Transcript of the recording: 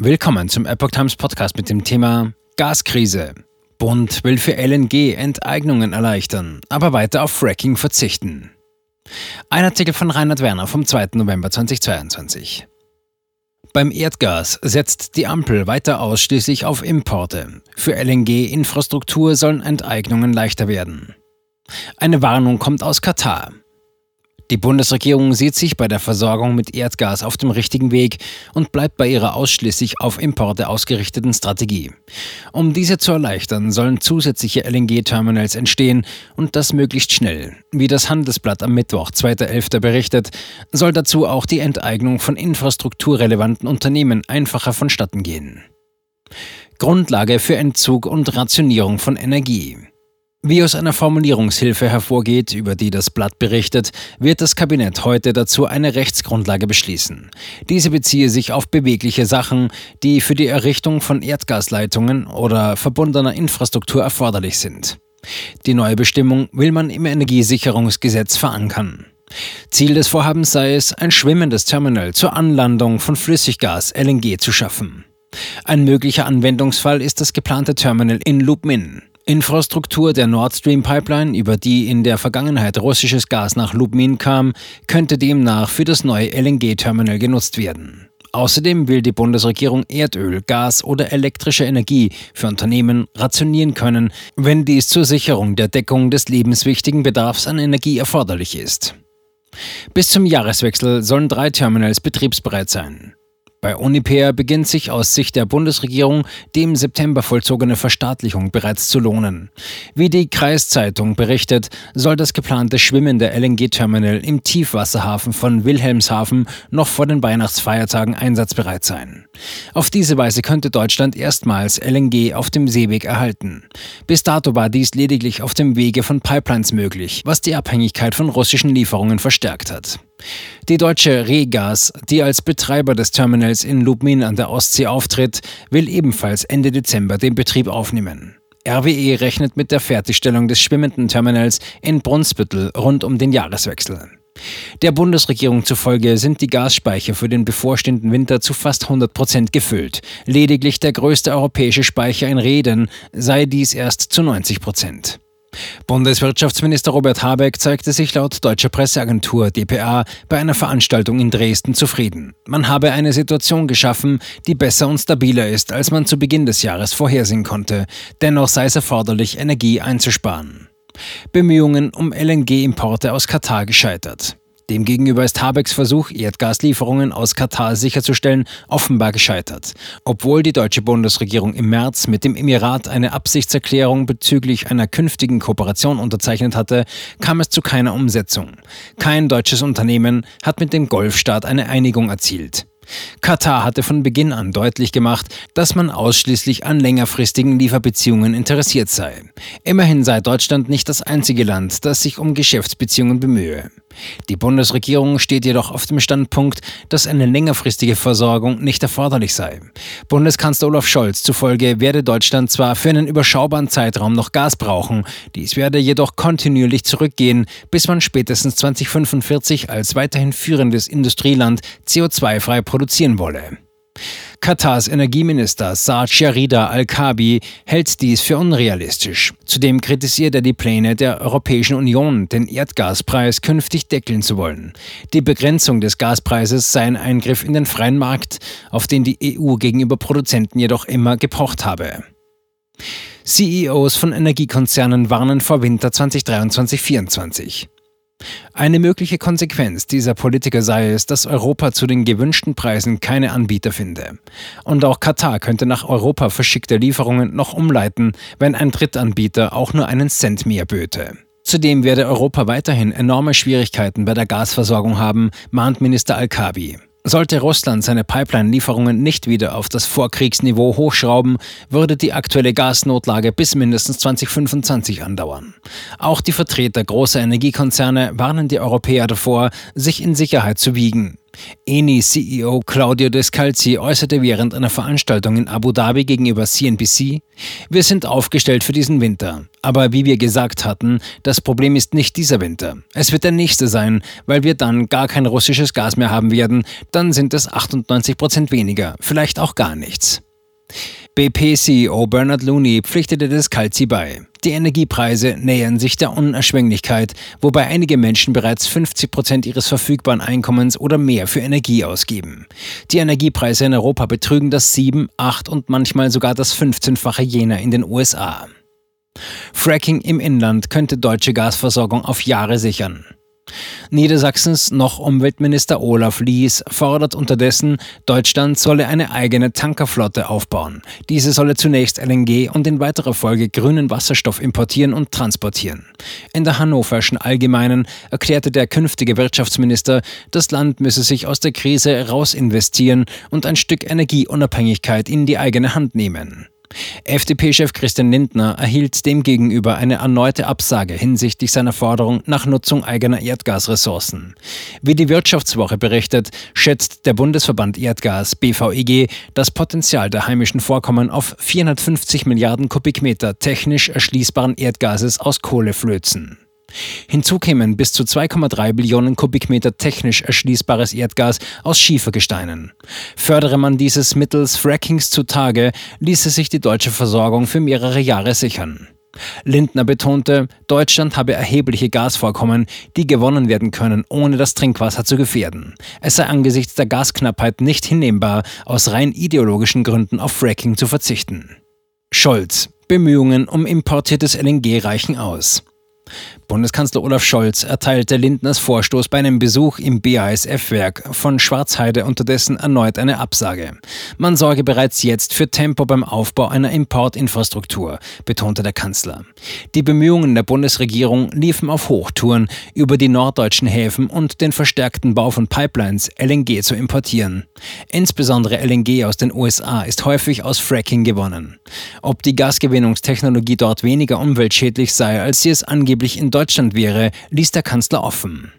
Willkommen zum Epoch Times Podcast mit dem Thema Gaskrise. Bund will für LNG Enteignungen erleichtern, aber weiter auf Fracking verzichten. Ein Artikel von Reinhard Werner vom 2. November 2022. Beim Erdgas setzt die Ampel weiter ausschließlich auf Importe. Für LNG-Infrastruktur sollen Enteignungen leichter werden. Eine Warnung kommt aus Katar. Die Bundesregierung sieht sich bei der Versorgung mit Erdgas auf dem richtigen Weg und bleibt bei ihrer ausschließlich auf Importe ausgerichteten Strategie. Um diese zu erleichtern, sollen zusätzliche LNG-Terminals entstehen und das möglichst schnell. Wie das Handelsblatt am Mittwoch, 2.11. berichtet, soll dazu auch die Enteignung von infrastrukturrelevanten Unternehmen einfacher vonstatten gehen. Grundlage für Entzug und Rationierung von Energie. Wie aus einer Formulierungshilfe hervorgeht, über die das Blatt berichtet, wird das Kabinett heute dazu eine Rechtsgrundlage beschließen. Diese beziehe sich auf bewegliche Sachen, die für die Errichtung von Erdgasleitungen oder verbundener Infrastruktur erforderlich sind. Die neue Bestimmung will man im Energiesicherungsgesetz verankern. Ziel des Vorhabens sei es, ein schwimmendes Terminal zur Anlandung von Flüssiggas LNG zu schaffen. Ein möglicher Anwendungsfall ist das geplante Terminal in Lubmin. Infrastruktur der Nord Stream Pipeline, über die in der Vergangenheit russisches Gas nach Lubmin kam, könnte demnach für das neue LNG-Terminal genutzt werden. Außerdem will die Bundesregierung Erdöl, Gas oder elektrische Energie für Unternehmen rationieren können, wenn dies zur Sicherung der Deckung des lebenswichtigen Bedarfs an Energie erforderlich ist. Bis zum Jahreswechsel sollen drei Terminals betriebsbereit sein. Bei Uniper beginnt sich aus Sicht der Bundesregierung die im September vollzogene Verstaatlichung bereits zu lohnen. Wie die Kreiszeitung berichtet, soll das geplante schwimmende LNG-Terminal im Tiefwasserhafen von Wilhelmshaven noch vor den Weihnachtsfeiertagen einsatzbereit sein. Auf diese Weise könnte Deutschland erstmals LNG auf dem Seeweg erhalten. Bis dato war dies lediglich auf dem Wege von Pipelines möglich, was die Abhängigkeit von russischen Lieferungen verstärkt hat. Die deutsche Regas, die als Betreiber des Terminals in Lubmin an der Ostsee auftritt, will ebenfalls Ende Dezember den Betrieb aufnehmen. RWE rechnet mit der Fertigstellung des schwimmenden Terminals in Brunsbüttel rund um den Jahreswechsel. Der Bundesregierung zufolge sind die Gasspeicher für den bevorstehenden Winter zu fast 100 Prozent gefüllt. Lediglich der größte europäische Speicher in Reden sei dies erst zu 90 Prozent. Bundeswirtschaftsminister Robert Habeck zeigte sich laut deutscher Presseagentur dpa bei einer Veranstaltung in Dresden zufrieden. Man habe eine Situation geschaffen, die besser und stabiler ist, als man zu Beginn des Jahres vorhersehen konnte. Dennoch sei es erforderlich, Energie einzusparen. Bemühungen um LNG-Importe aus Katar gescheitert. Demgegenüber ist Habecks Versuch, Erdgaslieferungen aus Katar sicherzustellen, offenbar gescheitert. Obwohl die deutsche Bundesregierung im März mit dem Emirat eine Absichtserklärung bezüglich einer künftigen Kooperation unterzeichnet hatte, kam es zu keiner Umsetzung. Kein deutsches Unternehmen hat mit dem Golfstaat eine Einigung erzielt. Katar hatte von Beginn an deutlich gemacht, dass man ausschließlich an längerfristigen Lieferbeziehungen interessiert sei. Immerhin sei Deutschland nicht das einzige Land, das sich um Geschäftsbeziehungen bemühe. Die Bundesregierung steht jedoch auf dem Standpunkt, dass eine längerfristige Versorgung nicht erforderlich sei. Bundeskanzler Olaf Scholz zufolge werde Deutschland zwar für einen überschaubaren Zeitraum noch Gas brauchen, dies werde jedoch kontinuierlich zurückgehen, bis man spätestens 2045 als weiterhin führendes Industrieland CO2-frei produzieren wolle. Katars Energieminister Saad Sharida Al-Kabi hält dies für unrealistisch. Zudem kritisiert er die Pläne der Europäischen Union, den Erdgaspreis künftig deckeln zu wollen. Die Begrenzung des Gaspreises sei ein Eingriff in den freien Markt, auf den die EU gegenüber Produzenten jedoch immer gepocht habe. CEOs von Energiekonzernen warnen vor Winter 2023-24. Eine mögliche Konsequenz dieser Politiker sei es, dass Europa zu den gewünschten Preisen keine Anbieter finde. Und auch Katar könnte nach Europa verschickte Lieferungen noch umleiten, wenn ein Drittanbieter auch nur einen Cent mehr böte. Zudem werde Europa weiterhin enorme Schwierigkeiten bei der Gasversorgung haben, mahnt Minister Al-Kabi. Sollte Russland seine Pipeline-Lieferungen nicht wieder auf das Vorkriegsniveau hochschrauben, würde die aktuelle Gasnotlage bis mindestens 2025 andauern. Auch die Vertreter großer Energiekonzerne warnen die Europäer davor, sich in Sicherheit zu wiegen. Eni-CEO Claudio Descalzi äußerte während einer Veranstaltung in Abu Dhabi gegenüber CNBC, wir sind aufgestellt für diesen Winter. Aber wie wir gesagt hatten, das Problem ist nicht dieser Winter. Es wird der nächste sein, weil wir dann gar kein russisches Gas mehr haben werden. Dann sind es 98 Prozent weniger, vielleicht auch gar nichts. BP-CEO Bernard Looney pflichtete das Kalzi bei. Die Energiepreise nähern sich der Unerschwinglichkeit, wobei einige Menschen bereits 50 Prozent ihres verfügbaren Einkommens oder mehr für Energie ausgeben. Die Energiepreise in Europa betrügen das 7, 8 und manchmal sogar das 15-fache jener in den USA. Fracking im Inland könnte deutsche Gasversorgung auf Jahre sichern. Niedersachsens noch Umweltminister Olaf Lies fordert unterdessen, Deutschland solle eine eigene Tankerflotte aufbauen. Diese solle zunächst LNG und in weiterer Folge grünen Wasserstoff importieren und transportieren. In der Hannoverschen Allgemeinen erklärte der künftige Wirtschaftsminister, das Land müsse sich aus der Krise rausinvestieren und ein Stück Energieunabhängigkeit in die eigene Hand nehmen. FDP-Chef Christian Lindner erhielt demgegenüber eine erneute Absage hinsichtlich seiner Forderung nach Nutzung eigener Erdgasressourcen. Wie die Wirtschaftswoche berichtet, schätzt der Bundesverband Erdgas BVEG das Potenzial der heimischen Vorkommen auf 450 Milliarden Kubikmeter technisch erschließbaren Erdgases aus Kohleflözen. Hinzu kämen bis zu 2,3 Billionen Kubikmeter technisch erschließbares Erdgas aus Schiefergesteinen. Fördere man dieses mittels Frackings zutage, ließe sich die deutsche Versorgung für mehrere Jahre sichern. Lindner betonte, Deutschland habe erhebliche Gasvorkommen, die gewonnen werden können, ohne das Trinkwasser zu gefährden. Es sei angesichts der Gasknappheit nicht hinnehmbar, aus rein ideologischen Gründen auf Fracking zu verzichten. Scholz. Bemühungen um importiertes LNG reichen aus. Bundeskanzler Olaf Scholz erteilte Lindners Vorstoß bei einem Besuch im BASF-Werk von Schwarzheide unterdessen erneut eine Absage. Man sorge bereits jetzt für Tempo beim Aufbau einer Importinfrastruktur, betonte der Kanzler. Die Bemühungen der Bundesregierung liefen auf Hochtouren, über die norddeutschen Häfen und den verstärkten Bau von Pipelines LNG zu importieren. Insbesondere LNG aus den USA ist häufig aus Fracking gewonnen. Ob die Gasgewinnungstechnologie dort weniger umweltschädlich sei, als sie es angeblich in Deutschland wäre, ließ der Kanzler offen.